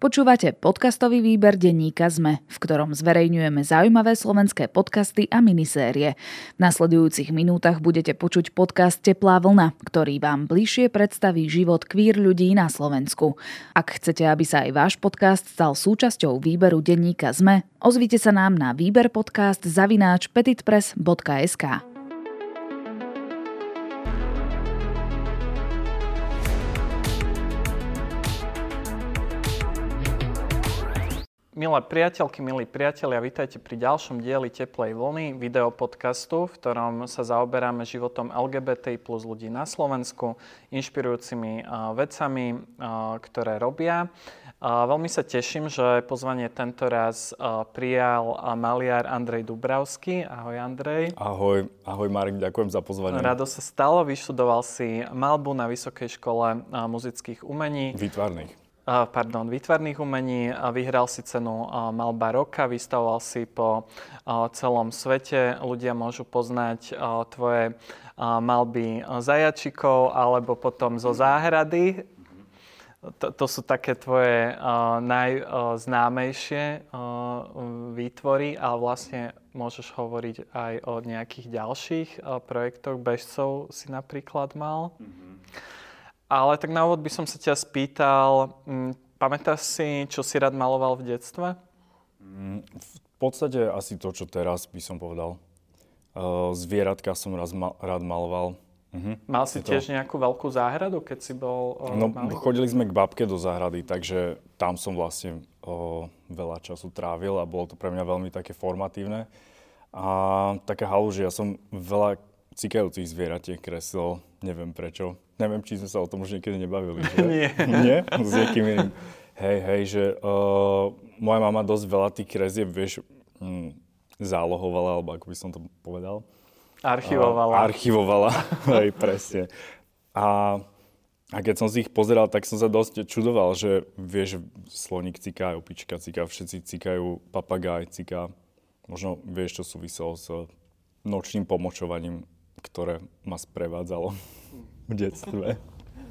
Počúvate podcastový výber denníka ZME, v ktorom zverejňujeme zaujímavé slovenské podcasty a minisérie. V nasledujúcich minútach budete počuť podcast Teplá vlna, ktorý vám bližšie predstaví život kvír ľudí na Slovensku. Ak chcete, aby sa aj váš podcast stal súčasťou výberu denníka ZME, ozvite sa nám na výberpodcast zavináč petitpress.sk. Milé priateľky, milí priatelia, vítajte pri ďalšom dieli Teplej vlny, videopodcastu, v ktorom sa zaoberáme životom LGBT plus ľudí na Slovensku, inšpirujúcimi uh, vecami, uh, ktoré robia. Uh, veľmi sa teším, že pozvanie tento raz prijal maliar Andrej Dubravský. Ahoj Andrej. Ahoj, ahoj Marek, ďakujem za pozvanie. Rado sa stalo, vyštudoval si malbu na Vysokej škole muzických umení. Výtvarných pardon, výtvarných umení. Vyhral si cenu Malba roka, vystavoval si po celom svete. Ľudia môžu poznať tvoje malby zajačikov alebo potom zo záhrady. To, to sú také tvoje najznámejšie výtvory, ale vlastne môžeš hovoriť aj o nejakých ďalších projektoch. Bežcov si napríklad mal. Mm-hmm. Ale tak na úvod by som sa ťa spýtal, m, mm, pamätáš si, čo si rád maloval v detstve? Mm, v podstate asi to, čo teraz by som povedal. Uh, zvieratka som raz ma- rád maloval. Uh-huh. Mal si to... tiež nejakú veľkú záhradu, keď si bol uh, No, malý? chodili sme k babke do záhrady, takže tam som vlastne uh, veľa času trávil a bolo to pre mňa veľmi také formatívne. A taká halu, že ja som veľa cikajúcich zvieratiek kreslil, neviem prečo. Neviem, či sme sa o tom už niekedy nebavili. Že? Nie. Nie? S niekým iným. Hej, hej, že uh, moja mama dosť veľa tých kresieb, vieš, hm, zálohovala, alebo ako by som to povedal. Archivovala. Uh, archivovala, hej, presne. A, a keď som si ich pozeral, tak som sa dosť čudoval, že vieš, sloník ciká, opička ciká, všetci cikajú, papagáj ciká. Možno vieš, čo súviselo s nočným pomočovaním, ktoré ma sprevádzalo v detstve.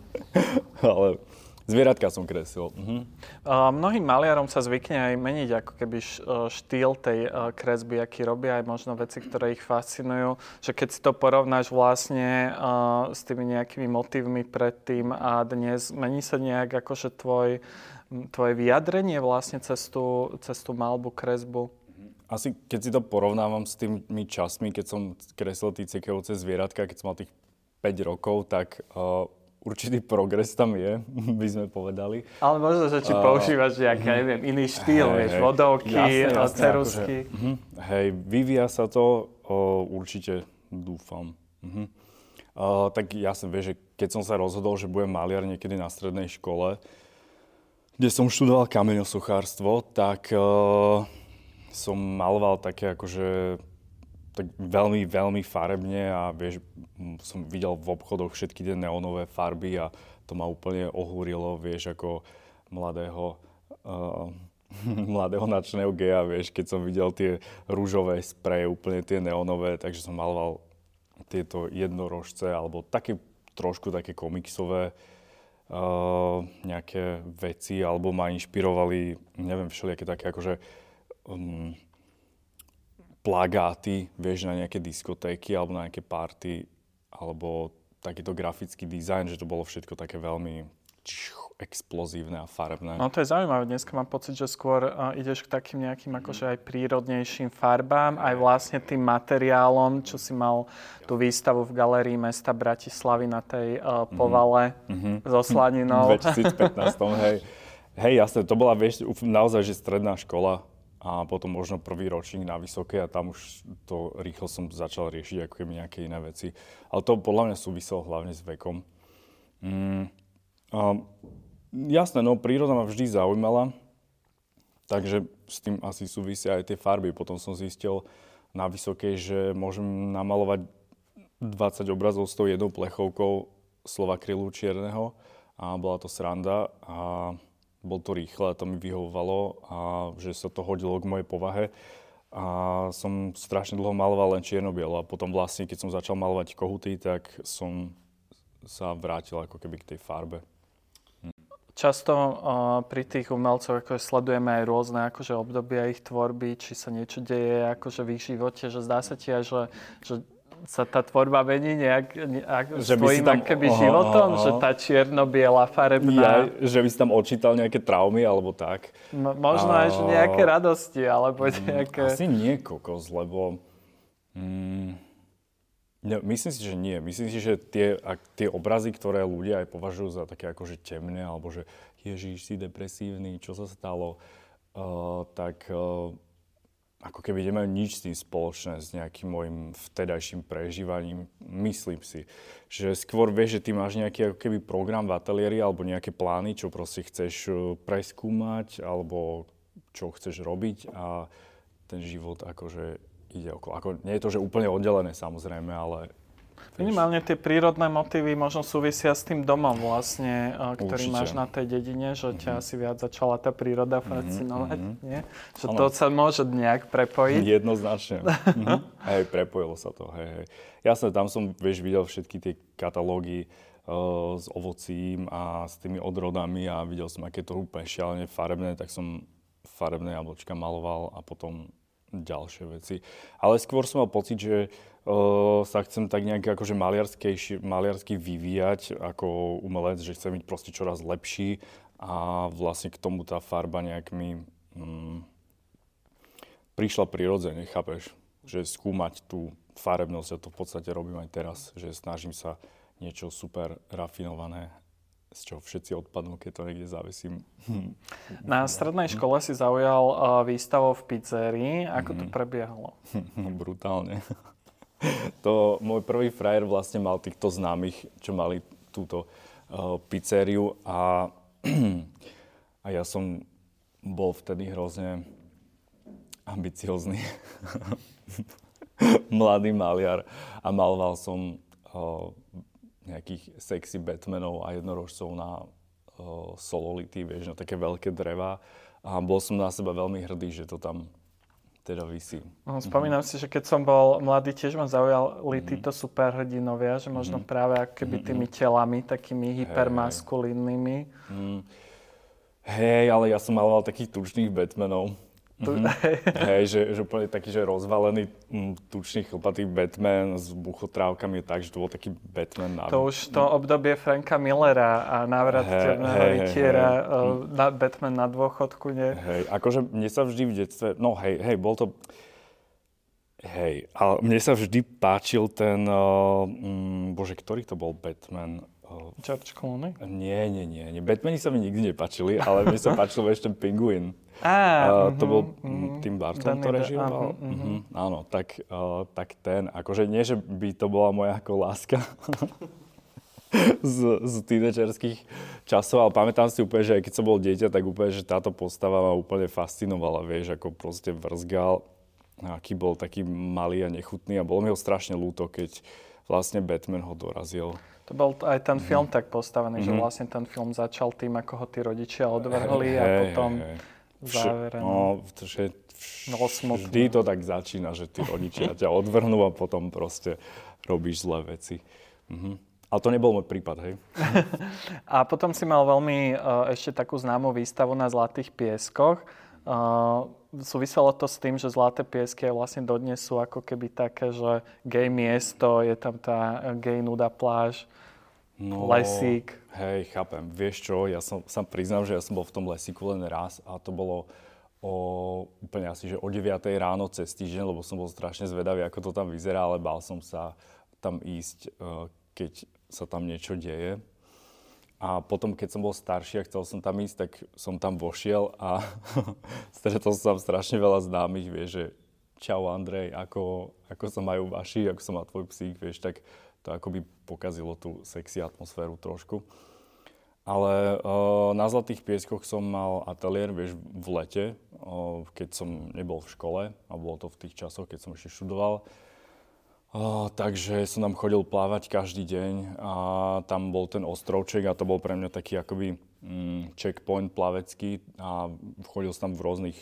Ale Zvieratka som kresil. Uh-huh. Uh, mnohým maliarom sa zvykne aj meniť ako keby štýl tej uh, kresby, aký robia, aj možno veci, ktoré ich fascinujú. Že keď si to porovnáš vlastne uh, s tými nejakými motívmi predtým a dnes, mení sa nejak akože tvoj, tvoje vyjadrenie vlastne cez tú, cez tú malbu, kresbu? Asi keď si to porovnávam s tými časmi, keď som kreslil tie cekajúce zvieratka, keď som mal tých 5 rokov, tak uh, určitý progres tam je, by sme povedali. Ale možno, že či uh, používaš nejaký, uh, neviem, iný štýl, hej, vieš, vodovky, jasne, jasne, cerusky. Akože, uh, hej, vyvíja sa to, uh, určite dúfam. Uh-huh. Uh, tak jasne, vieš, že keď som sa rozhodol, že budem maliar niekedy na strednej škole, kde som študoval kameňosuchárstvo, tak uh, som maloval také akože tak veľmi, veľmi farebne a vieš, som videl v obchodoch všetky tie neonové farby a to ma úplne ohúrilo, vieš, ako mladého, uh, mladého načného geja, vieš, keď som videl tie rúžové spreje, úplne tie neonové, takže som maloval tieto jednorožce, alebo také trošku také komiksové uh, nejaké veci, alebo ma inšpirovali, neviem, všelijaké také akože um, plagáty, vieš, na nejaké diskotéky alebo na nejaké party, alebo takýto grafický dizajn, že to bolo všetko také veľmi explozívne a farebné. No to je zaujímavé. Dneska mám pocit, že skôr uh, ideš k takým nejakým akože aj prírodnejším farbám, aj vlastne tým materiálom, čo si mal tú výstavu v galérii mesta Bratislavy na tej uh, povale mm-hmm. so slaninou. V 2015, hej. Hej, jasne, to bola, vieš, naozaj, že stredná škola, a potom možno prvý ročník na vysoké a tam už to rýchlo som začal riešiť ako keby nejaké iné veci. Ale to podľa mňa súviselo hlavne s vekom. Mm, a, jasné, no príroda ma vždy zaujímala, takže s tým asi súvisia aj tie farby. Potom som zistil na vysokej, že môžem namalovať 20 obrazov s tou jednou plechovkou slova krylu čierneho a bola to sranda. A bol to rýchle to mi vyhovovalo a že sa to hodilo k mojej povahe. A som strašne dlho maloval len čierno-bielo a potom vlastne, keď som začal malovať kohuty, tak som sa vrátil ako keby k tej farbe. Hm. často uh, pri tých umelcoch ako sledujeme aj rôzne akože obdobia ich tvorby, či sa niečo deje akože v ich živote, že zdá sa ti aj, že, že sa tá tvorba mení nejak, nejak že s tvojím tam, keby oho, životom, oho. že tá čierno-biela farebná... Ja, že by si tam odčítal nejaké traumy alebo tak. No, možno a... nejaké radosti, alebo mm, nejaké... Asi nie kokos, lebo... Mm, ne, myslím si, že nie. Myslím si, že tie, ak, tie obrazy, ktoré ľudia aj považujú za také akože temné, alebo že Ježiš, si depresívny, čo sa stalo, uh, tak... Uh, ako keby nemajú nič s tým spoločné, s nejakým môjim vtedajším prežívaním. Myslím si, že skôr vieš, že ty máš nejaký ako keby program v ateliéri alebo nejaké plány, čo proste chceš e, preskúmať alebo čo chceš robiť a ten život akože ide okolo. Ako, nie je to, že úplne oddelené samozrejme, ale Minimálne tie prírodné motívy možno súvisia s tým domom vlastne, ktorý Určite. máš na tej dedine, že ťa mm-hmm. asi viac začala tá príroda mhm, fascinovať, mm-hmm. nie? Že ano. to sa môže nejak prepojiť. Jednoznačne. mm-hmm. Hej, prepojilo sa to, hej, hej. Jasne, tam som, vieš, videl všetky tie katalógy uh, s ovocím a s tými odrodami a videl som, aké to úplne šialené farebné, tak som farebné jablčka maloval a potom ďalšie veci. Ale skôr som mal pocit, že uh, sa chcem tak nejak akože maliarsky vyvíjať ako umelec, že chcem byť proste čoraz lepší a vlastne k tomu tá farba nejak mi um, prišla prirodzene, chápeš? Že skúmať tú farebnosť, ja to v podstate robím aj teraz, že snažím sa niečo super rafinované z čoho všetci odpadnú, keď to niekde zavesím. Na strednej škole si zaujal uh, výstavu v pizzerii. Ako mm-hmm. to mhm. prebiehalo? Brutálne. to môj prvý frajer vlastne mal týchto známych, čo mali túto uh, pizzériu a, a ja som bol vtedy hrozne ambiciozný mladý maliar a maloval som uh, nejakých sexy Batmanov a jednorožcov na uh, sololity, vieš, na také veľké dreva. A bol som na seba veľmi hrdý, že to tam teda vysí. No, spomínam mm-hmm. si, že keď som bol mladý, tiež ma zaujali mm-hmm. títo superhrdinovia, že možno mm-hmm. práve keby tými mhm. telami, takými hypermaskulínnymi. Hey. Mm. Hej, ale ja som maloval takých tučných Batmanov. Mm-hmm. Hej, že, že úplne taký, že rozvalený m, tučný chlpatý Batman s buchotrávkami, tak, že to bol taký Batman. Na... To už to obdobie Franka Millera a návrat hey, temného hey, rytiera, hey, hey. Na, Batman na dôchodku, nie? Hej, akože mne sa vždy v detstve, no hej, hej, bol to, hej, ale mne sa vždy páčil ten, uh, mm, bože, ktorý to bol Batman? George Clooney? Nie, nie, nie, nie. Batmani sa mi nikdy nepačili, ale mne sa páčil ešte ten Penguin. Ah, uh, to bol uh-huh, Tim Burton, to režimoval. Uh-huh, uh-huh. uh-huh. Áno, tak, uh, tak ten, akože nie, že by to bola moja ako láska z, z tínedžerských časov, ale pamätám si úplne, že aj keď som bol dieťa, tak úplne, že táto postava ma úplne fascinovala, vieš, ako proste vrzgal, aký bol taký malý a nechutný a bolo mi ho strašne ľúto, keď vlastne Batman ho dorazil. To bol aj ten film mm-hmm. tak postavený, mm-hmm. že vlastne ten film začal tým, ako ho tí rodičia odvrhli hey, a potom... Hey, hey závere. No, že vš- vždy to tak začína, že tí rodičia ťa odvrhnú a potom proste robíš zlé veci. Mhm. Ale to nebol môj prípad, hej. a potom si mal veľmi uh, ešte takú známú výstavu na Zlatých pieskoch. Uh, súviselo to s tým, že Zlaté piesky vlastne dodnes sú ako keby také, že gay miesto, je tam tá gay nuda pláž. No, lesík. Hej, chápem. Vieš čo, ja som, sa priznám, že ja som bol v tom lesíku len raz a to bolo o, úplne asi, že o 9 ráno cez týždeň, lebo som bol strašne zvedavý, ako to tam vyzerá, ale bál som sa tam ísť, e, keď sa tam niečo deje. A potom, keď som bol starší a chcel som tam ísť, tak som tam vošiel a stretol som tam strašne veľa známych, vieš, že čau Andrej, ako, ako sa majú vaši, ako sa má tvoj psík, vieš, tak to akoby pokazilo tú sexy atmosféru trošku. Ale uh, na Zlatých pieskoch som mal ateliér, vieš, v lete, uh, keď som nebol v škole, a bolo to v tých časoch, keď som ešte študoval. Uh, takže som tam chodil plávať každý deň a tam bol ten ostrovček a to bol pre mňa taký akoby mm, checkpoint plavecký a chodil som tam v rôznych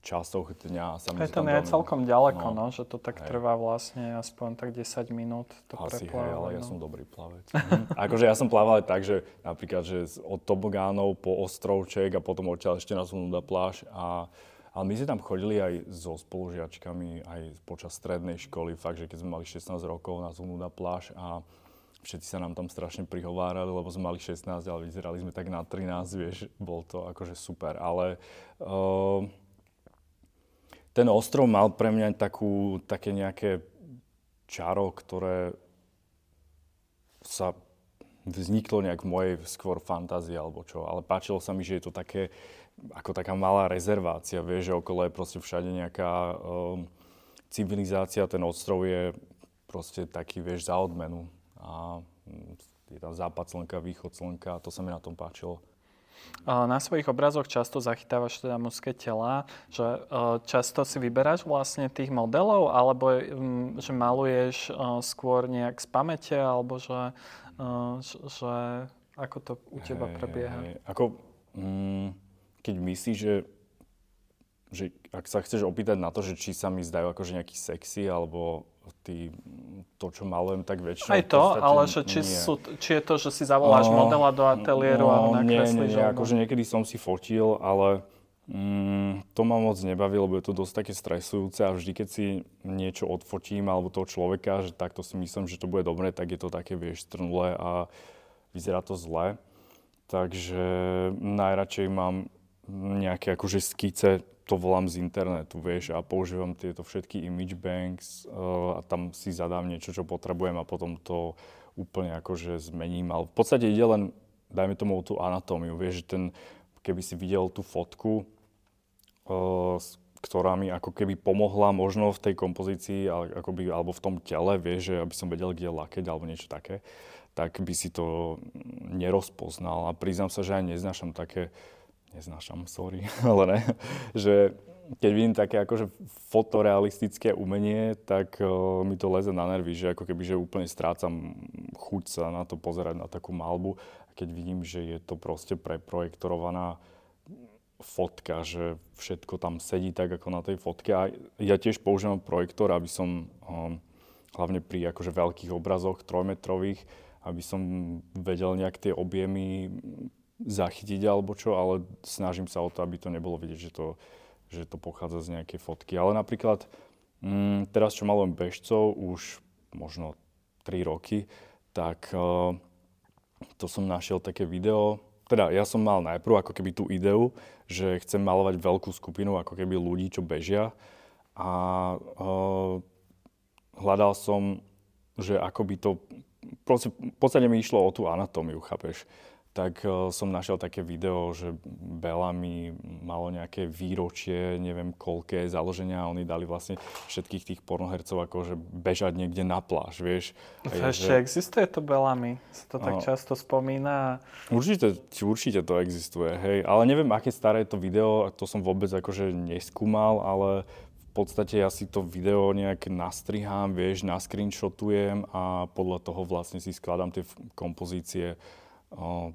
časoch dňa sa mi to nie je celkom ďaleko, no. no, že to tak hej. trvá vlastne aspoň tak 10 minút to Asi, hej, ale no. ja som dobrý plavec. Mhm. akože ja som plával aj tak, že napríklad, že od tobogánov po ostrovček a potom odtiaľ ešte na Zunuda pláž a ale my sme tam chodili aj so spolužiačkami, aj počas strednej školy, fakt, že keď sme mali 16 rokov na Zunuda pláž a všetci sa nám tam strašne prihovárali, lebo sme mali 16, ale vyzerali sme tak na 13, vieš, bol to akože super, ale uh, ten ostrov mal pre mňa takú, také nejaké čaro, ktoré sa vzniklo nejak v mojej skôr fantázii alebo čo. Ale páčilo sa mi, že je to také, ako taká malá rezervácia, vieš, že okolo je proste všade nejaká um, civilizácia, ten ostrov je proste taký, vieš, za odmenu. A mm, je tam západ slnka, východ slnka, to sa mi na tom páčilo. Na svojich obrazoch často zachytávaš teda mužské tela, že často si vyberáš vlastne tých modelov, alebo že maluješ skôr nejak z pamäte, alebo že, že ako to u teba prebieha? Hey, ako, mm, keď myslíš, že, že ak sa chceš opýtať na to, že či sa mi zdajú akože nejaký sexy, alebo tý, to, čo malujem, tak väčšinou... Aj to, ale že či, sú, či je to, že si zavoláš uh, modela do ateliéru no, a nakreslíš? Nie, nie, nie, akože niekedy som si fotil, ale mm, to ma moc nebaví, lebo je to dosť také stresujúce a vždy, keď si niečo odfotím alebo toho človeka, že takto si myslím, že to bude dobre, tak je to také, vieš, strnulé a vyzerá to zle. Takže najradšej mám nejaké akože skice to volám z internetu, vieš, a používam tieto všetky image banks uh, a tam si zadám niečo, čo potrebujem a potom to úplne akože zmením. Ale v podstate ide len, dajme tomu tú anatómiu, vieš, že ten, keby si videl tú fotku, uh, ktorá mi ako keby pomohla možno v tej kompozícii akoby, alebo v tom tele, vieš, že aby som vedel, kde lakeť alebo niečo také, tak by si to nerozpoznal. A priznám sa, že aj neznášam také neznášam, sorry, ale ne, že keď vidím také akože fotorealistické umenie, tak uh, mi to leze na nervy, že ako keby, že úplne strácam chuť sa na to pozerať, na takú malbu. A keď vidím, že je to proste preprojektorovaná fotka, že všetko tam sedí tak, ako na tej fotke. A ja tiež používam projektor, aby som, um, hlavne pri akože veľkých obrazoch, trojmetrových, aby som vedel nejak tie objemy zachytiť alebo čo, ale snažím sa o to, aby to nebolo vidieť, že to, že to pochádza z nejakej fotky. Ale napríklad mm, teraz, čo malujem bežcov už možno 3 roky, tak uh, to som našiel také video, teda ja som mal najprv ako keby tú ideu, že chcem malovať veľkú skupinu ako keby ľudí, čo bežia a uh, hľadal som, že ako by to, v podstate mi išlo o tú anatómiu, chápeš? Tak uh, som našiel také video, že Bellamy malo nejaké výročie, neviem koľké založenia a oni dali vlastne všetkých tých pornohercov akože bežať niekde na pláž, vieš. A ešte že... existuje to Bellamy? Sa to tak no, často spomína. Určite, určite to existuje, hej. Ale neviem, aké staré je to video, to som vôbec akože neskúmal, ale v podstate ja si to video nejak nastrihám, vieš, nascreenshotujem a podľa toho vlastne si skladám tie kompozície O,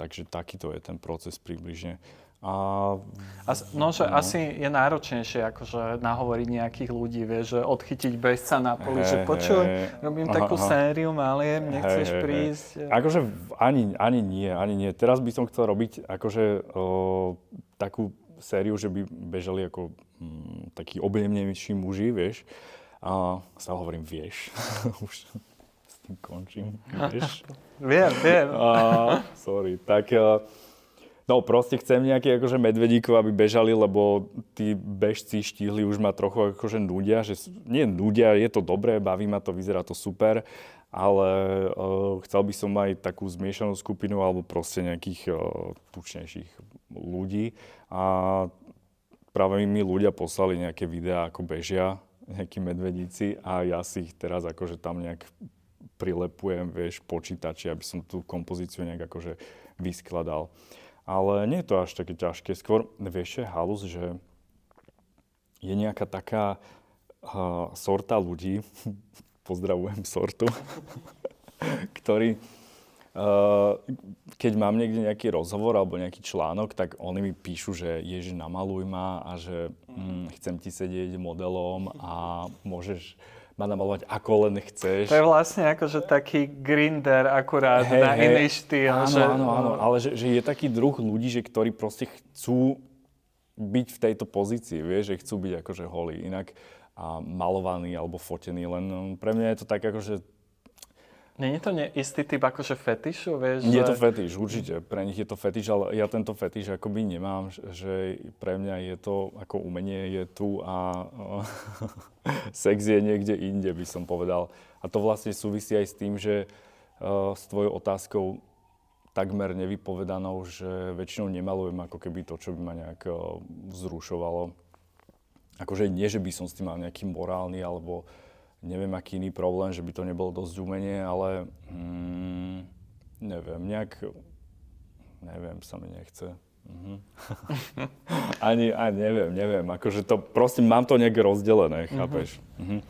takže takýto je ten proces približne. A, As, no, že no. asi je náročnejšie akože nahovoriť nejakých ľudí, vieš, že odchytiť bezca na poli, hey, že počuj, hey, robím aha, takú aha. sériu, maliem, nechceš hey, prísť. Hey. Akože ani, ani nie, ani nie. Teraz by som chcel robiť akože o, takú sériu, že by bežali ako hm, takí objemnejší muži, vieš. A stále hovorím, vieš. Už tým končím, vieš. viem, viem. A, sorry, tak... No proste chcem nejaký akože medvedíkov, aby bežali, lebo tí bežci štíhli už ma trochu akože nudia, že nie nudia, je to dobré, baví ma to, vyzerá to super, ale uh, chcel by som aj takú zmiešanú skupinu alebo proste nejakých uh, tučnejších ľudí. A práve mi ľudia poslali nejaké videá, ako bežia nejakí medvedíci a ja si ich teraz akože tam nejak prilepujem, vieš, počítači, aby som tú kompozíciu nejak akože vyskladal. Ale nie je to až také ťažké. Skôr, vieš, je halus, že je nejaká taká uh, sorta ľudí, pozdravujem sortu, ktorí Uh, keď mám niekde nejaký rozhovor alebo nejaký článok, tak oni mi píšu, že ježiš, namaluj ma a že hm, chcem ti sedieť modelom a môžeš ma namalovať ako len chceš. To je vlastne akože taký grinder akurát hey, na hey, iný štýl. Áno, že... áno, áno, ale že, že je taký druh ľudí, že ktorí proste chcú byť v tejto pozícii, vieš, že chcú byť akože holí inak a malovaní alebo fotení, len no, pre mňa je to tak akože nie je to istý typ akože fetišu, vieš? Je to fetiš, určite. Pre nich je to fetiš, ale ja tento fetiš akoby nemám, že pre mňa je to, ako umenie je tu a sex je niekde inde, by som povedal. A to vlastne súvisí aj s tým, že uh, s tvojou otázkou takmer nevypovedanou, že väčšinou nemalujem ako keby to, čo by ma nejak uh, vzrušovalo. Akože nie, že by som s tým mal nejaký morálny alebo neviem aký iný problém, že by to nebolo dosť umenie, ale mm, neviem, nejak, neviem, sa mi nechce. Mhm. ani, ani neviem, neviem, akože to, proste mám to nejak rozdelené, mhm. chápeš? Mm-hmm.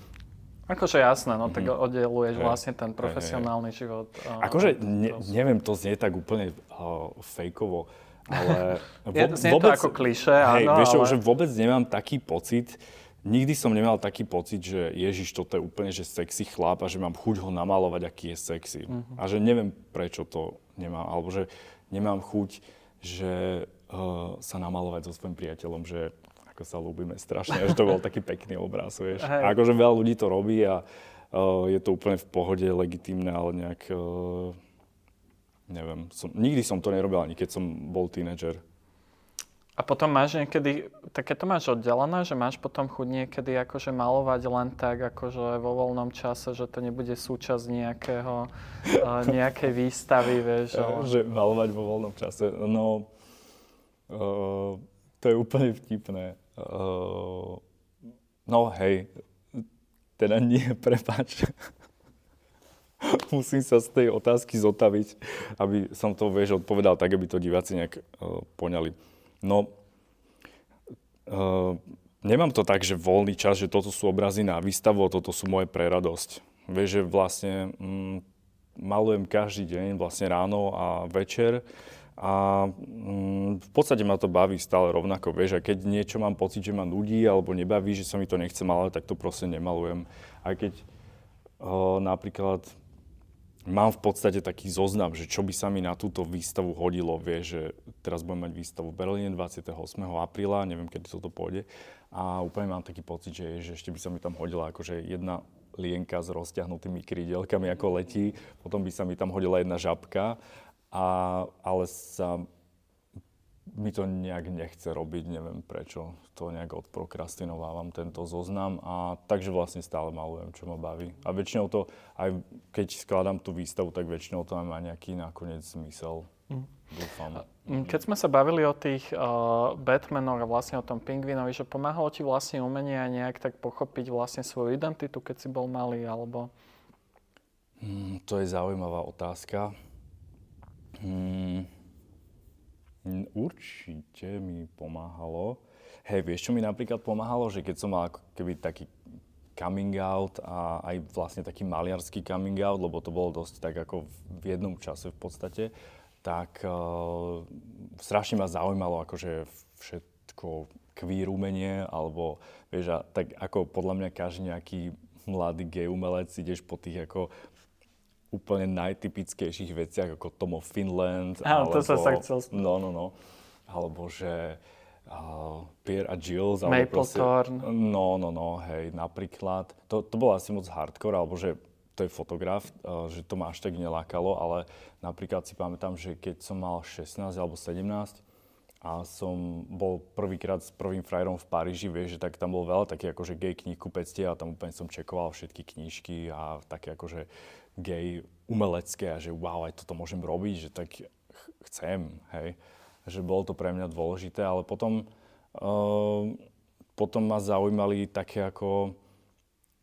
Akože jasné, no tak mm-hmm. oddeluješ hey, vlastne ten profesionálny hey, hey. život. Uh, akože ne, neviem, to znie tak úplne uh, fejkovo, ale vo, znie vôbec, to ako kliše, hej, áno, vieš ale... že vôbec nemám taký pocit, nikdy som nemal taký pocit, že Ježiš, toto je úplne že sexy chlap a že mám chuť ho namalovať, aký je sexy. Uh-huh. A že neviem, prečo to nemám. Alebo že nemám chuť, že uh, sa namalovať so svojím priateľom, že ako sa ľúbime strašne, že to bol taký pekný obraz, vieš. Hey. A akože veľa ľudí to robí a uh, je to úplne v pohode, legitímne, ale nejak... Uh, neviem, som, nikdy som to nerobil, ani keď som bol tínedžer. A potom máš niekedy, také to máš oddelené, že máš potom chuť niekedy akože malovať len tak, akože vo voľnom čase, že to nebude súčasť nejakého, uh, nejakej výstavy, vieš. Ale... Že malovať vo voľnom čase, no uh, to je úplne vtipné. Uh, no hej, teda nie, prepač. Musím sa z tej otázky zotaviť, aby som to, vieš, odpovedal tak, aby to diváci nejak uh, poňali. No, uh, nemám to tak, že voľný čas, že toto sú obrazy na výstavu, toto sú moje pre. Vieš, že vlastne mm, malujem každý deň, vlastne ráno a večer a mm, v podstate ma to baví stále rovnako, vieš, a keď niečo mám pocit, že ma nudí alebo nebaví, že sa mi to nechce malovať, tak to proste nemalujem. Aj keď uh, napríklad mám v podstate taký zoznam, že čo by sa mi na túto výstavu hodilo. Vie, že teraz budem mať výstavu v Berlíne 28. apríla, neviem, kedy toto pôjde. A úplne mám taký pocit, že, že ešte by sa mi tam hodila akože jedna lienka s rozťahnutými krídelkami, ako letí. Potom by sa mi tam hodila jedna žabka. A, ale sa mi to nejak nechce robiť, neviem prečo. To nejak odprokrastinovávam tento zoznam a takže vlastne stále malujem, čo ma baví. A väčšinou to, aj keď skladám tú výstavu, tak väčšinou to má nejaký nakoniec zmysel. Mm. Dúfam. Mm, keď sme sa bavili o tých uh, Batmanoch a vlastne o tom pingvinovi, že pomáhalo ti vlastne umenie aj nejak tak pochopiť vlastne svoju identitu, keď si bol malý, alebo... Mm, to je zaujímavá otázka. Mm, Určite mi pomáhalo. Hej, vieš, čo mi napríklad pomáhalo? Že keď som mal keby taký coming out a aj vlastne taký maliarský coming out, lebo to bolo dosť tak ako v jednom čase v podstate, tak uh, strašne ma zaujímalo akože všetko queer umenie, alebo vieš, a tak ako podľa mňa každý nejaký mladý gay umelec ideš po tých ako úplne najtypickejších veciach, ako Tom of Finland. Áno, to sa sa chcel No, no, no. Alebo že uh, Pierre a Gilles. Maplethorn. No, no, no, hej, napríklad. To, to bolo asi moc hardcore, alebo že to je fotograf, uh, že to ma až tak nelákalo, ale napríklad si pamätám, že keď som mal 16 alebo 17 a som bol prvýkrát s prvým frajerom v Paríži, vieš, že tak tam bol veľa takých akože gay knihkupectie a tam úplne som čekoval všetky knížky a také akože gay umelecké a že wow, aj toto môžem robiť, že tak ch- chcem, hej. Že bolo to pre mňa dôležité, ale potom, uh, potom ma zaujímali také ako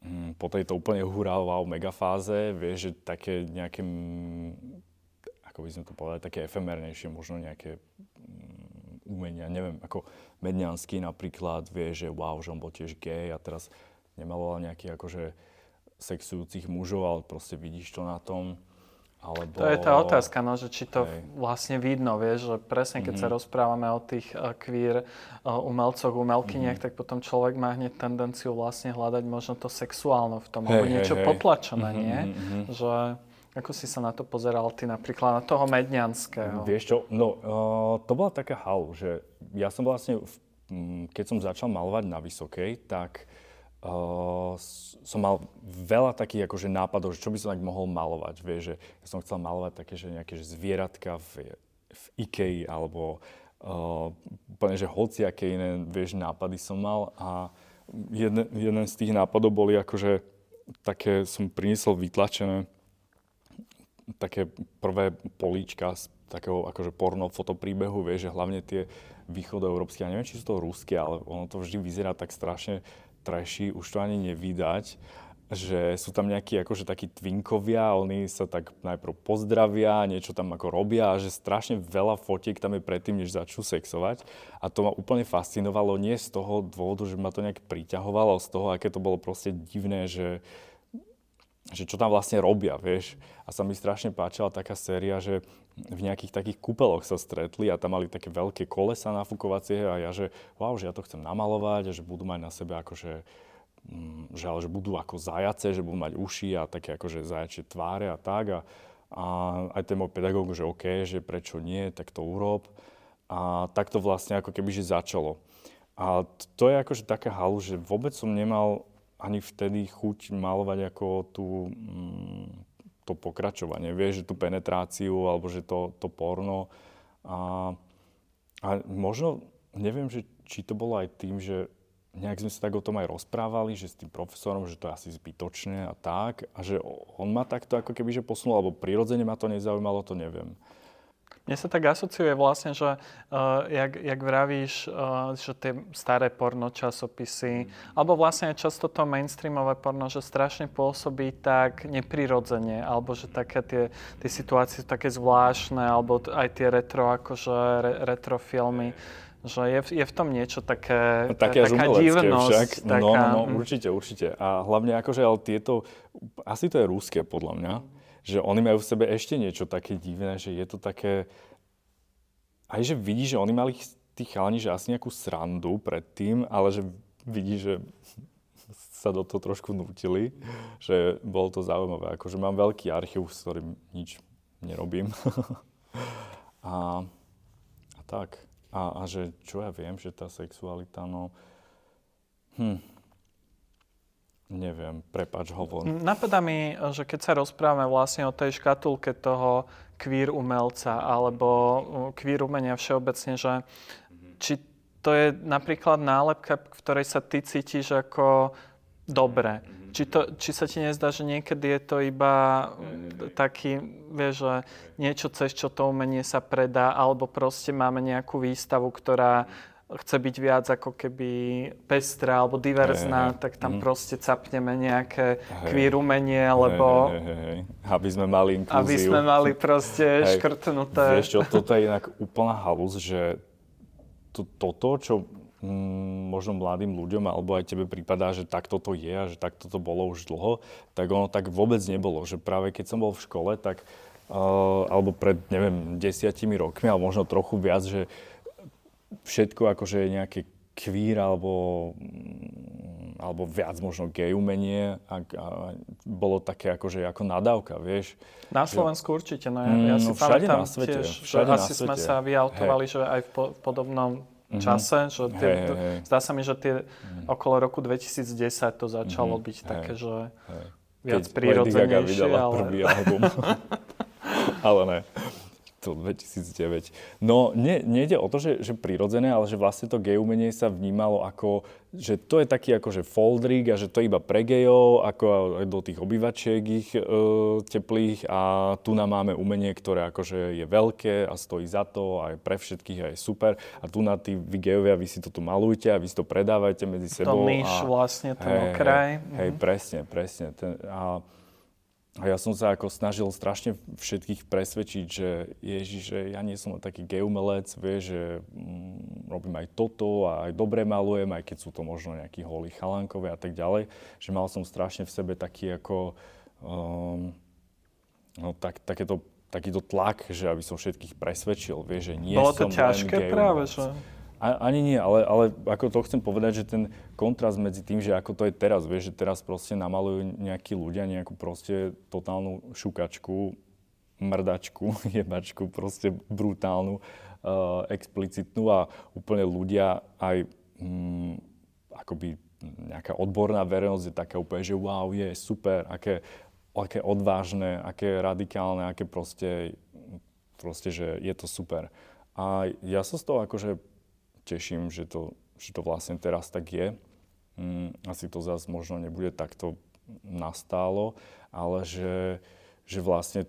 hm, po tejto úplne hurá, wow, megafáze, vieš, že také nejaké, ako by sme to povedali, také efemernejšie, možno nejaké umenia, neviem, ako Medňanský napríklad, vie, že wow, že on bol tiež gay a teraz nemaloval nejaký akože sexujúcich mužov, ale proste vidíš to na tom. Alebo... To je tá otázka, no, že či to Hej. vlastne vidno, vieš, že presne keď Mhm. sa rozprávame o tých uh, queer uh, umelcoch, Mhm. umelkyniach, tak potom človek má hneď tendenciu vlastne hľadať možno to sexuálno v tom, Hej, alebo hej, niečo hej. potlačené, Mhm, nie? mhm, mhm. Že ako si sa na to pozeral ty napríklad na toho Medňanského? Vieš čo, no uh, to bola taká halu, že ja som vlastne, v, mm, keď som začal malovať na Vysokej, tak uh, som mal veľa takých akože nápadov, že čo by som tak mohol malovať. Vieš, že ja som chcel malovať také, že nejaké že zvieratka v, v Ikei, alebo uh, úplne, že hociaké iné, vieš, nápady som mal a jeden, jeden z tých nápadov boli akože také, som priniesol vytlačené také prvé políčka z takého akože porno fotopríbehu, vieš, že hlavne tie východoeurópske, ja neviem, či sú to ruské, ale ono to vždy vyzerá tak strašne trashy, už to ani nevídať, že sú tam nejakí akože takí twinkovia, oni sa tak najprv pozdravia, niečo tam ako robia a že strašne veľa fotiek tam je predtým, než začnú sexovať. A to ma úplne fascinovalo, nie z toho dôvodu, že ma to nejak priťahovalo, z toho, aké to bolo proste divné, že že čo tam vlastne robia, vieš. A sa mi strašne páčila taká séria, že v nejakých takých kúpeloch sa stretli a tam mali také veľké kolesa nafúkovacie a ja, že wow, že ja to chcem namalovať a že budú mať na sebe akože mm, že, ale že budú ako zajace, že budú mať uši a také akože zajačie tváre a tak. A, a aj ten môj pedagóg, že OK, že prečo nie, tak to urob. A tak to vlastne ako keby že začalo. A to je akože taká halu, že vôbec som nemal ani vtedy chuť malovať ako tú, mm, to pokračovanie, vieš, že tú penetráciu alebo že to, to porno. A, a možno, neviem, že, či to bolo aj tým, že nejak sme sa tak o tom aj rozprávali, že s tým profesorom, že to je asi zbytočné a tak. A že on ma takto ako keby že posunul, alebo prirodzene ma to nezaujímalo, to neviem. Mne sa tak asociuje vlastne, že uh, jak, jak vravíš, uh, že tie staré porno časopisy, alebo vlastne aj často to mainstreamové porno, že strašne pôsobí tak neprirodzene, alebo že také tie, tie situácie sú také zvláštne, alebo aj tie retro, akože re, retro filmy, že je, v- je v tom niečo také, Také až taká divnosť. však. Taká, No, no, no, mm. určite, určite. A hlavne akože, ale tieto, asi to je ruské podľa mňa, že oni majú v sebe ešte niečo také divné, že je to také, aj že vidí, že oni mali tí chalani, že asi nejakú srandu predtým, ale že vidí, že sa do toho trošku nutili, že bolo to zaujímavé. Akože mám veľký archív, s ktorým nič nerobím. a, a tak. A, a že čo ja viem, že tá sexualita, no... Hm. Neviem, prepač, hovor. Napadá mi, že keď sa rozprávame vlastne o tej škatulke toho queer umelca alebo queer umenia všeobecne, že či to je napríklad nálepka, v ktorej sa ty cítiš ako dobre. Či, to, či sa ti nezdá, že niekedy je to iba taký, vieš, že niečo cez čo to umenie sa predá, alebo proste máme nejakú výstavu, ktorá chce byť viac ako keby pestrá alebo diverzná, hej. tak tam Mhm. proste capneme nejaké Hej. queer umenie, lebo Hej, hej, hej. Aby sme mali inklúziu. aby sme mali proste Hej. škrtnuté. Vieš čo, toto je inak úplná halus, že to, toto, čo mm, možno mladým ľuďom, alebo aj tebe prípadá, že takto to je a že takto to bolo už dlho, tak ono tak vôbec nebolo. Že práve keď som bol v škole, tak uh, alebo pred, neviem, desiatimi rokmi, alebo možno trochu viac, že všetko akože nejaké queer alebo, mm, alebo viac možno gay umenie a, a bolo také akože ako nadávka, vieš. Na Slovensku určite, no ja, Mm, ja si no pamätám na svete, tiež, všade že na asi sme svete. sa vyautovali, že aj v, po, v podobnom čase, že tie, Hej, hej, hej. zdá sa mi, že tie okolo roku 2010 to začalo Mhm, byť hej. také, že Hej. viac Keď vydala ale... prvý album. ale ne. To 2009. No, nie, nejde o to, že, že prirodzené, ale že vlastne to gay umenie sa vnímalo ako, že to je taký akože foldrik a že to je iba pre gejov, ako do tých obyvačiek ich e, teplých a tu nám máme umenie, ktoré akože je veľké a stojí za to aj pre všetkých a je super a tu na tí vy gejovia, vy si to tu malujte a vy si to predávajte medzi To sebou. myš a, vlastne, ten Hej, okraj. Hej, hej presne, presne. Ten, a, a ja som sa ako snažil strašne všetkých presvedčiť, že Ježiš, že ja nie som taký gay umelec, vieš, že mm, robím aj toto a aj dobre malujem, aj keď sú to možno nejakí holí chalankovia a tak ďalej, že mal som strašne v sebe taký ako um, no, tak, takéto, takýto tlak, že aby som všetkých presvedčil, vieš, že nie Bolo som to ťažké práve, že... A, ani nie, ale, ale ako to chcem povedať, že ten kontrast medzi tým, že ako to je teraz, vieš, že teraz proste namalujú nejakí ľudia nejakú proste totálnu šukačku, mrdačku, jebačku, proste brutálnu, uh, explicitnú a úplne ľudia aj mm, akoby nejaká odborná verejnosť je taká úplne, že wow, je super, aké, aké odvážne, aké radikálne, aké proste, proste, že je to super. A ja sa z toho akože teším, že to, že to vlastne teraz tak je. Mm, asi to zase možno nebude takto nastálo, ale že, že vlastne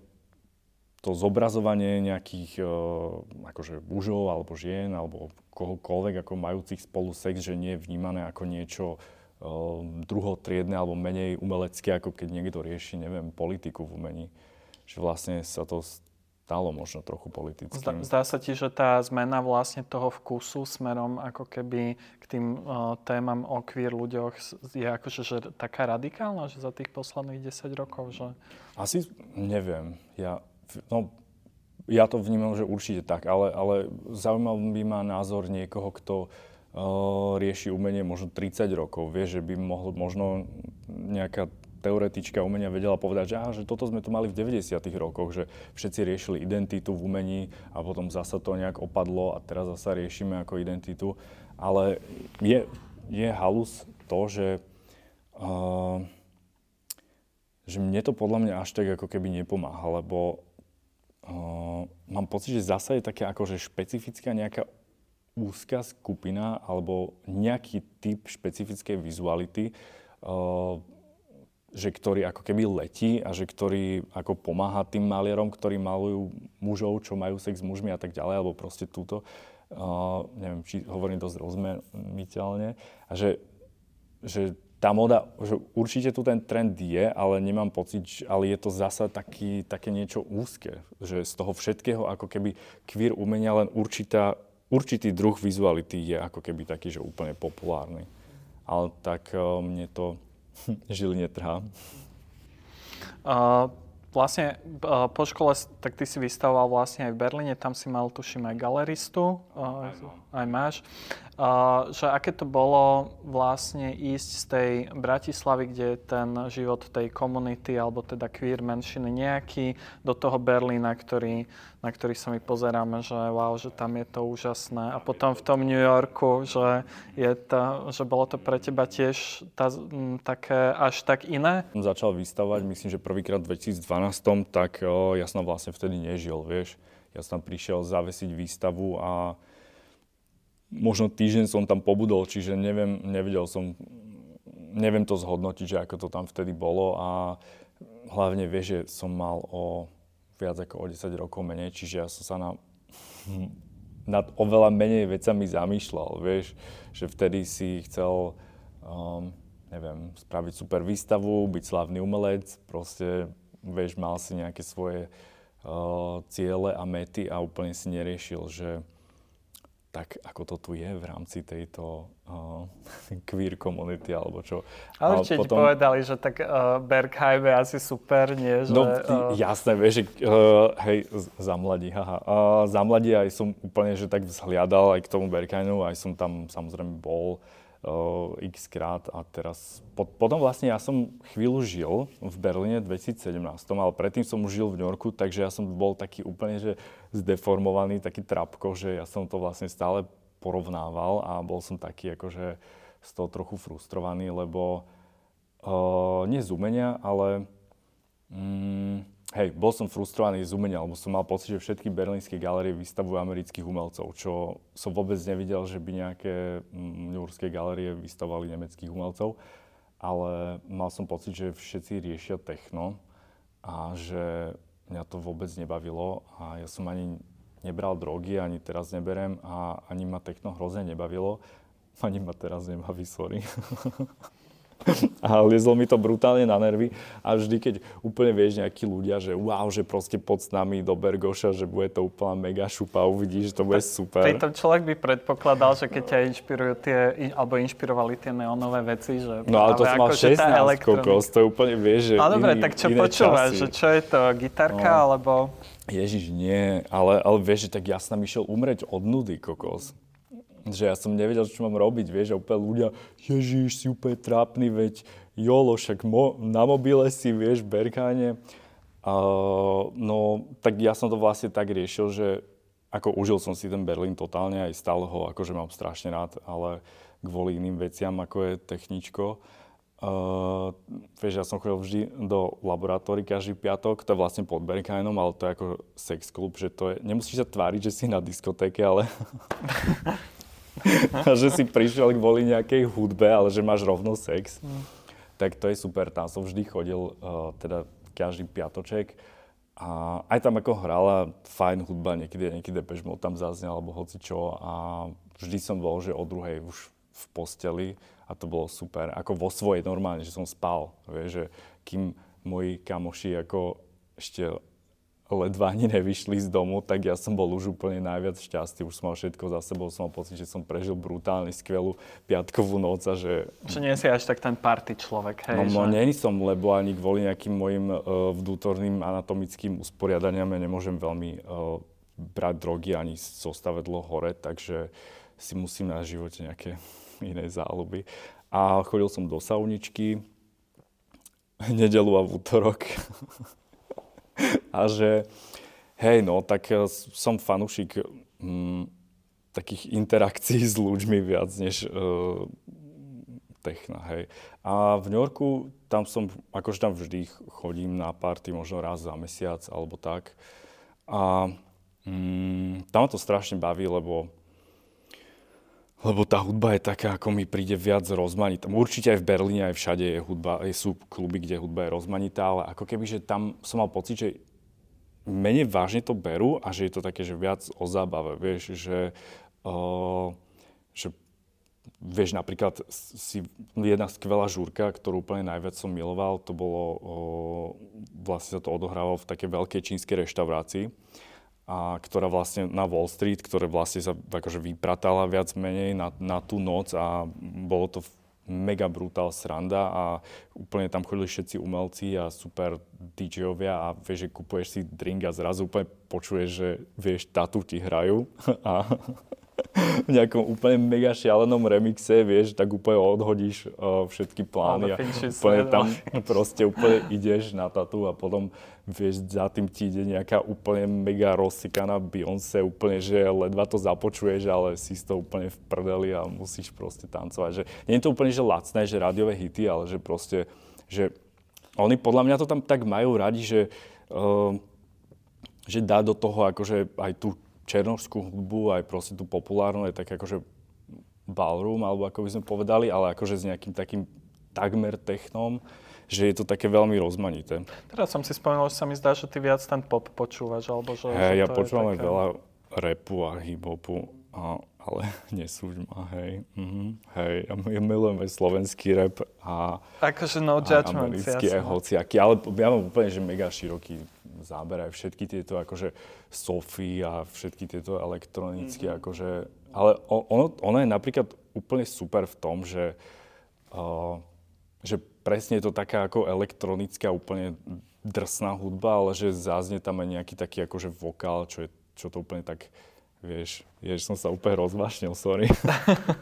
to zobrazovanie nejakých uh, akože mužov alebo žien alebo kohokoľvek ako majúcich spolu sex, že nie je vnímané ako niečo uh, druhotriedne alebo menej umelecké, ako keď niekto rieši, neviem, politiku v umení. Že vlastne sa to stalo možno trochu politickým. Zdá, zdá sa ti, že tá zmena vlastne toho vkusu smerom ako keby k tým uh, témam o queer ľuďoch je akože že taká radikálna, že za tých posledných 10 rokov, že... Asi neviem. Ja, no, ja to vnímam, že určite tak, ale, ale zaujímal by ma názor niekoho, kto uh, rieši umenie možno 30 rokov. Vieš, že by mohol možno nejaká teoretička umenia vedela povedať, že, á, že toto sme tu mali v 90. rokoch, že všetci riešili identitu v umení a potom zasa to nejak opadlo a teraz zasa riešime ako identitu. Ale je, je halus to, že, uh, že mne to podľa mňa až tak ako keby nepomáha, lebo uh, mám pocit, že zasa je také akože špecifická nejaká úzka skupina alebo nejaký typ špecifickej vizuality, uh, že ktorý ako keby letí a že ktorý ako pomáha tým malierom, ktorí malujú mužov, čo majú sex s mužmi a tak ďalej, alebo proste túto, uh, neviem, či hovorím dosť rozmiteľne, a že, že tá moda, že určite tu ten trend je, ale nemám pocit, ale je to zasa taký, také niečo úzke, že z toho všetkého ako keby queer umenia len určitá, určitý druh vizuality je ako keby taký, že úplne populárny. Ale tak uh, mne to Žiline trhá. Uh, vlastne uh, po škole, tak ty si vystavoval vlastne aj v Berlíne, tam si mal, tuším, aj galeristu, uh, aj máš. Uh, že aké to bolo vlastne ísť z tej Bratislavy, kde je ten život tej komunity, alebo teda queer menšiny nejaký, do toho Berlína, ktorý, na ktorý sa my pozeráme, že wow, že tam je to úžasné. A potom v tom New Yorku, že, je to, že bolo to pre teba tiež tá, také až tak iné? Začal vystavovať, myslím, že prvýkrát v 2012, tak o, ja som vlastne vtedy nežil, vieš. Ja som tam prišiel zavesiť výstavu a možno týždeň som tam pobudol, čiže neviem, nevedel som, neviem to zhodnotiť, že ako to tam vtedy bolo a hlavne vieš, že som mal o viac ako o 10 rokov menej, čiže ja som sa na, nad oveľa menej vecami zamýšľal, vieš, že vtedy si chcel, um, neviem, spraviť super výstavu, byť slavný umelec, proste, vieš, mal si nejaké svoje uh, ciele a mety a úplne si neriešil, že tak ako to tu je v rámci tejto uh, queer komunity alebo čo. Ale určite potom... povedali, že tak uh, Bergheim je asi super, nie? Že, no uh... jasné, vieš, že uh, hej, za mladí, haha. Uh, za mladí aj som úplne, že tak vzhliadal aj k tomu Bergheimu, aj som tam samozrejme bol uh, x krát a teraz, po, potom vlastne ja som chvíľu žil v Berlíne v 2017, ale predtým som už žil v New Yorku, takže ja som bol taký úplne, že zdeformovaný, taký trapko, že ja som to vlastne stále porovnával a bol som taký akože z toho trochu frustrovaný, lebo uh, nie z umenia, ale mm, hej, bol som frustrovaný z umenia, lebo som mal pocit, že všetky berlínske galerie vystavujú amerických umelcov, čo som vôbec nevidel, že by nejaké mm, newyorské galerie vystavovali nemeckých umelcov, ale mal som pocit, že všetci riešia techno a že mňa to vôbec nebavilo a ja som ani nebral drogy, ani teraz neberem a ani ma techno hrozne nebavilo. Ani ma teraz nebaví, sorry. a liezlo mi to brutálne na nervy a vždy, keď úplne vieš nejakí ľudia, že wow, že proste pod s nami do Bergoša, že bude to úplná mega šupa, uvidíš, že to bude super. Pritom človek by predpokladal, že keď ťa inšpirujú tie, alebo inšpirovali tie neonové veci, že No ale to som mal 16 kokos, to je úplne, vieš, že Ale dobre, iný, tak čo počúvaš, časy. že čo je to, gitarka, No. alebo... Ježiš, nie, ale, ale vieš, že tak ja som išiel umrieť od nudy, kokos. Že ja som nevedel, čo mám robiť, vieš, a úplne ľudia, Ježiš, si úplne trápny, veď jolo, však mo- na mobile si, vieš, Berkáne. Uh, no, tak ja som to vlastne tak riešil, že ako užil som si ten Berlín totálne, aj stále ho akože mám strašne rád, ale kvôli iným veciam, ako je techničko. Uh, vieš, ja som chodil vždy do laboratórií každý piatok, to je vlastne pod Berghainem, ale to je ako sex klub, že to je, nemusíš sa tváriť, že si na diskotéke, ale že si prišiel kvôli nejakej hudbe, ale že máš rovno sex. Tak to je super, tam som vždy chodil, uh, teda každý piatoček. A aj tam ako hrala fajn hudba, niekedy, niekedy Depeche Mode tam zaznel, alebo hoci čo. A vždy som bol, že o druhej už v posteli a to bolo super. Ako vo svojej normálne, že som spal. Vieš, že kým moji kamoši ako ešte ledva ani nevyšli z domu, tak ja som bol už úplne najviac šťastný. Už som mal všetko za sebou, som mal pocit, že som prežil brutálne skvelú piatkovú noc a že Že nie si až tak ten party človek, hej? No, no že... nie som, lebo ani kvôli nejakým mojim uh, vnútorným anatomickým usporiadaniam ja nemôžem veľmi uh, brať drogy ani zostavedlo hore, takže si musím na živote nejaké iné záľuby. A chodil som do sauničky, nedelu a v útorok. a že, hej, no, tak eh, som fanúšik mm, takých interakcií s ľuďmi viac než uh, techna, hej. A v New Yorku, tam som, akože tam vždy chodím na party, možno raz za mesiac alebo tak. A mm, tam to strašne baví, lebo lebo tá hudba je taká, ako mi príde viac rozmanitá. Určite aj v Berlíne, aj všade je hudba, sú kluby, kde hudba je rozmanitá, ale ako keby, že tam som mal pocit, že menej vážne to berú a že je to také, že viac o zábave, vieš, že, uh, že vieš, napríklad si jedna skvelá žúrka, ktorú úplne najviac som miloval, to bolo, uh, vlastne sa to odohrávalo v takej veľkej čínskej reštaurácii, a ktorá vlastne na Wall Street, ktorá vlastne sa akože vypratala viac menej na, na tú noc a bolo to mega brutál sranda a úplne tam chodili všetci umelci a super DJovia a vieš, že kupuješ si drink a zrazu úplne počuješ, že vieš, tatu ti hrajú. A v nejakom úplne mega šialenom remixe, vieš, tak úplne odhodíš uh, všetky plány a úplne tam proste úplne ideš na tatu a potom vieš, za tým ti ide nejaká úplne mega rozsykaná Beyoncé, úplne, že ledva to započuješ, ale si toho úplne v prdeli a musíš proste tancovať. Že, nie je to úplne, že lacné, že rádiové hity, ale že proste, že oni podľa mňa to tam tak majú radi, že, uh, že dá do toho akože aj tú černovskú hudbu, aj proste tú populárnu, aj tak akože ballroom, alebo ako by sme povedali, ale akože s nejakým takým takmer technom, že je to také veľmi rozmanité. Teraz som si spomenul, že sa mi zdá, že ty viac ten pop počúvaš, alebo že... Hey, že ja počúvam aj také- veľa repu a hip-hopu, a, ale nesúď ma, hej. Mhm, hej, ja, ja milujem aj slovenský rap a Akože no judgment, americký, aj jasné. hociaký, ale ja mám úplne, že mega široký záber aj všetky tieto akože sofy a všetky tieto elektronické, Mhm. akože, ale ono, ono je napríklad úplne super v tom, že, uh, že presne je to taká ako elektronická úplne drsná hudba, ale že záznie tam aj nejaký taký akože vokál, čo, je, čo to úplne tak, vieš, jež som sa úplne rozvášnil, sorry.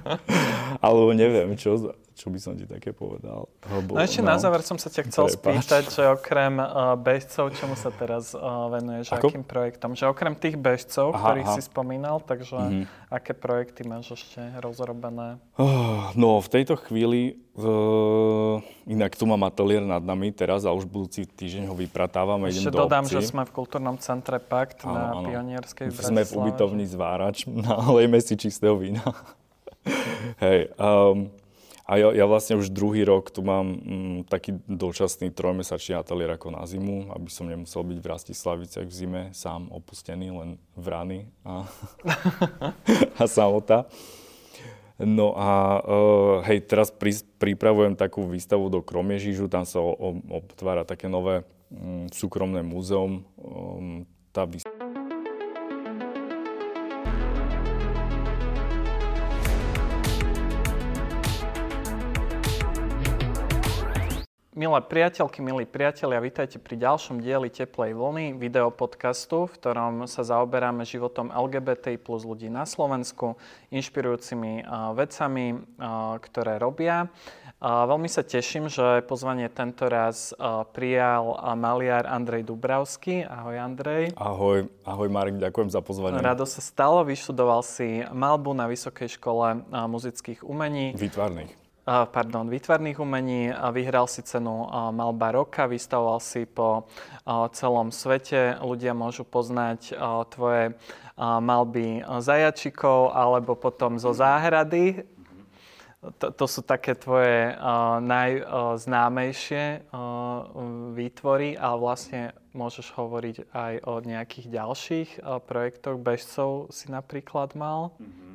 Alebo neviem, čo, čo by som ti také povedal. Lebo, No ešte na záver som sa ťa chcel Prepáč. spýtať, že okrem uh, bežcov, čomu sa teraz uh, venuješ, Ako? akým projektom? Že okrem tých bežcov, Aha, ktorých aha. si spomínal, takže Mhm. aké projekty máš ešte rozrobené? Oh, No, v tejto chvíli, uh, inak tu mám ateliér nad nami teraz a už budúci týždeň ho vypratávam a idem do dodám, obci. že sme v kultúrnom centre Pakt Áno, na áno. Pionierskej v Sme v ubytovni Zvárač, nalejme si čistého vína. Hej, um, a ja, ja vlastne už druhý rok tu mám mm, taký dočasný trojmesačný ateliér ako na zimu, aby som nemusel byť v Rastislaviciach v zime sám opustený, len v rany a, a samota. No a uh, hej, teraz pri, pripravujem takú výstavu do Kromiežižu, tam sa o, o, otvára také nové um, súkromné múzeum. Um, tá výstava Milé priateľky, milí priatelia, vítajte pri ďalšom dieli Teplej vlny, videopodcastu, v ktorom sa zaoberáme životom LGBT plus ľudí na Slovensku, inšpirujúcimi uh, vecami, uh, ktoré robia. Uh, veľmi sa teším, že pozvanie tento raz prijal maliar Andrej Dubravský. Ahoj Andrej. Ahoj, ahoj Marek, ďakujem za pozvanie. Rado sa stalo, vyštudoval si malbu na Vysokej škole muzických umení. Výtvarných pardon, výtvarných umení. Vyhral si cenu Malba roka, vystavoval si po celom svete. Ľudia môžu poznať tvoje malby zajačikov alebo potom zo záhrady. To, to sú také tvoje najznámejšie výtvory, ale vlastne môžeš hovoriť aj o nejakých ďalších projektoch. Bežcov si napríklad mal. Mm-hmm.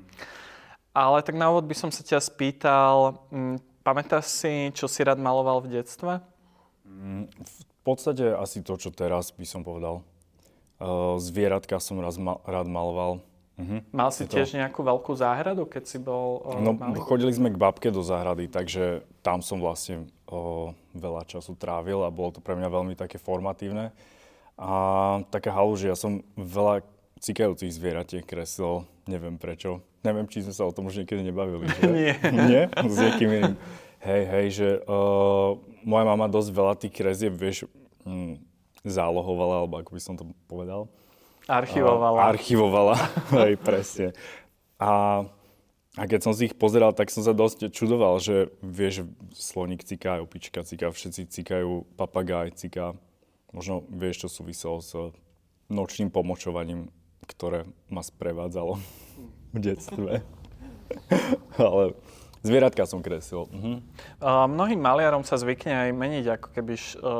Ale tak na úvod by som sa ťa spýtal, hm, pamätáš si, čo si rád maloval v detstve? Mm, v podstate asi to, čo teraz by som povedal. Uh, zvieratka som raz ma- rád maloval. Uh-huh. Mal si to... tiež nejakú veľkú záhradu, keď si bol uh, No, malý? chodili sme k babke do záhrady, takže tam som vlastne uh, veľa času trávil a bolo to pre mňa veľmi také formatívne. A taká halu, že ja som veľa cikajúcich zvieratiek kreslil, neviem prečo. Neviem, či sme sa o tom už niekedy nebavili. Že? Nie. Nie? S niekým iným. Hej, hej, že uh, moja mama dosť veľa tých kresieb, vieš, mm, zálohovala, alebo ako by som to povedal. Archivovala. Uh, archivovala, hej, presne. A, a keď som si ich pozeral, tak som sa dosť čudoval, že vieš, sloník ciká, opička ciká, všetci cikajú, papagaj ciká. Možno vieš, čo súviselo s nočným pomočovaním ktoré ma sprevádzalo v detstve. Ale Zvieratka som kresil. Uh-huh. Uh, mnohým maliarom sa zvykne aj meniť ako keby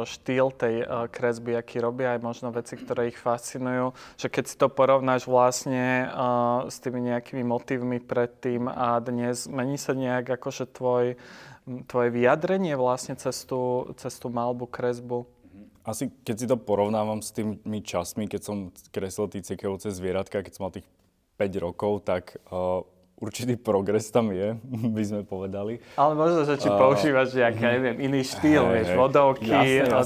štýl tej uh, kresby, aký robia, aj možno veci, ktoré ich fascinujú. Že keď si to porovnáš vlastne uh, s tými nejakými motívmi predtým a dnes, mení sa nejak akože tvoj, tvoje vyjadrenie vlastne cez tú, cez tú malbu, kresbu? Asi keď si to porovnávam s tými časmi, keď som kreslil tie cekajúce zvieratka, keď som mal tých 5 rokov, tak uh, určitý progres tam je, by sme povedali. Ale možno, že či uh, používaš nejaký, uh, neviem, iný štýl, hej, vieš, vodovky,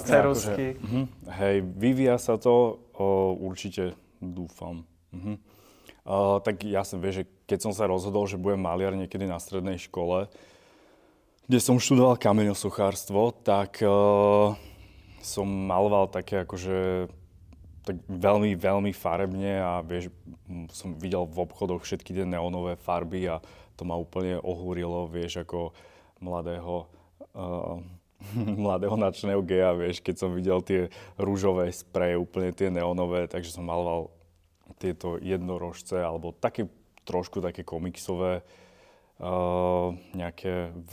cerusky. Akože, uh, hej, vyvíja sa to, uh, určite dúfam. Uh-huh. Uh, tak ja som, vieš, že keď som sa rozhodol, že budem maliar niekedy na strednej škole, kde som študoval kameňosochárstvo, tak uh, som maloval také akože tak veľmi, veľmi farebne a vieš, som videl v obchodoch všetky tie neonové farby a to ma úplne ohúrilo, vieš, ako mladého, uh, mladého načného geja, vieš, keď som videl tie rúžové spreje, úplne tie neonové, takže som maloval tieto jednorožce alebo také trošku také komiksové uh, nejaké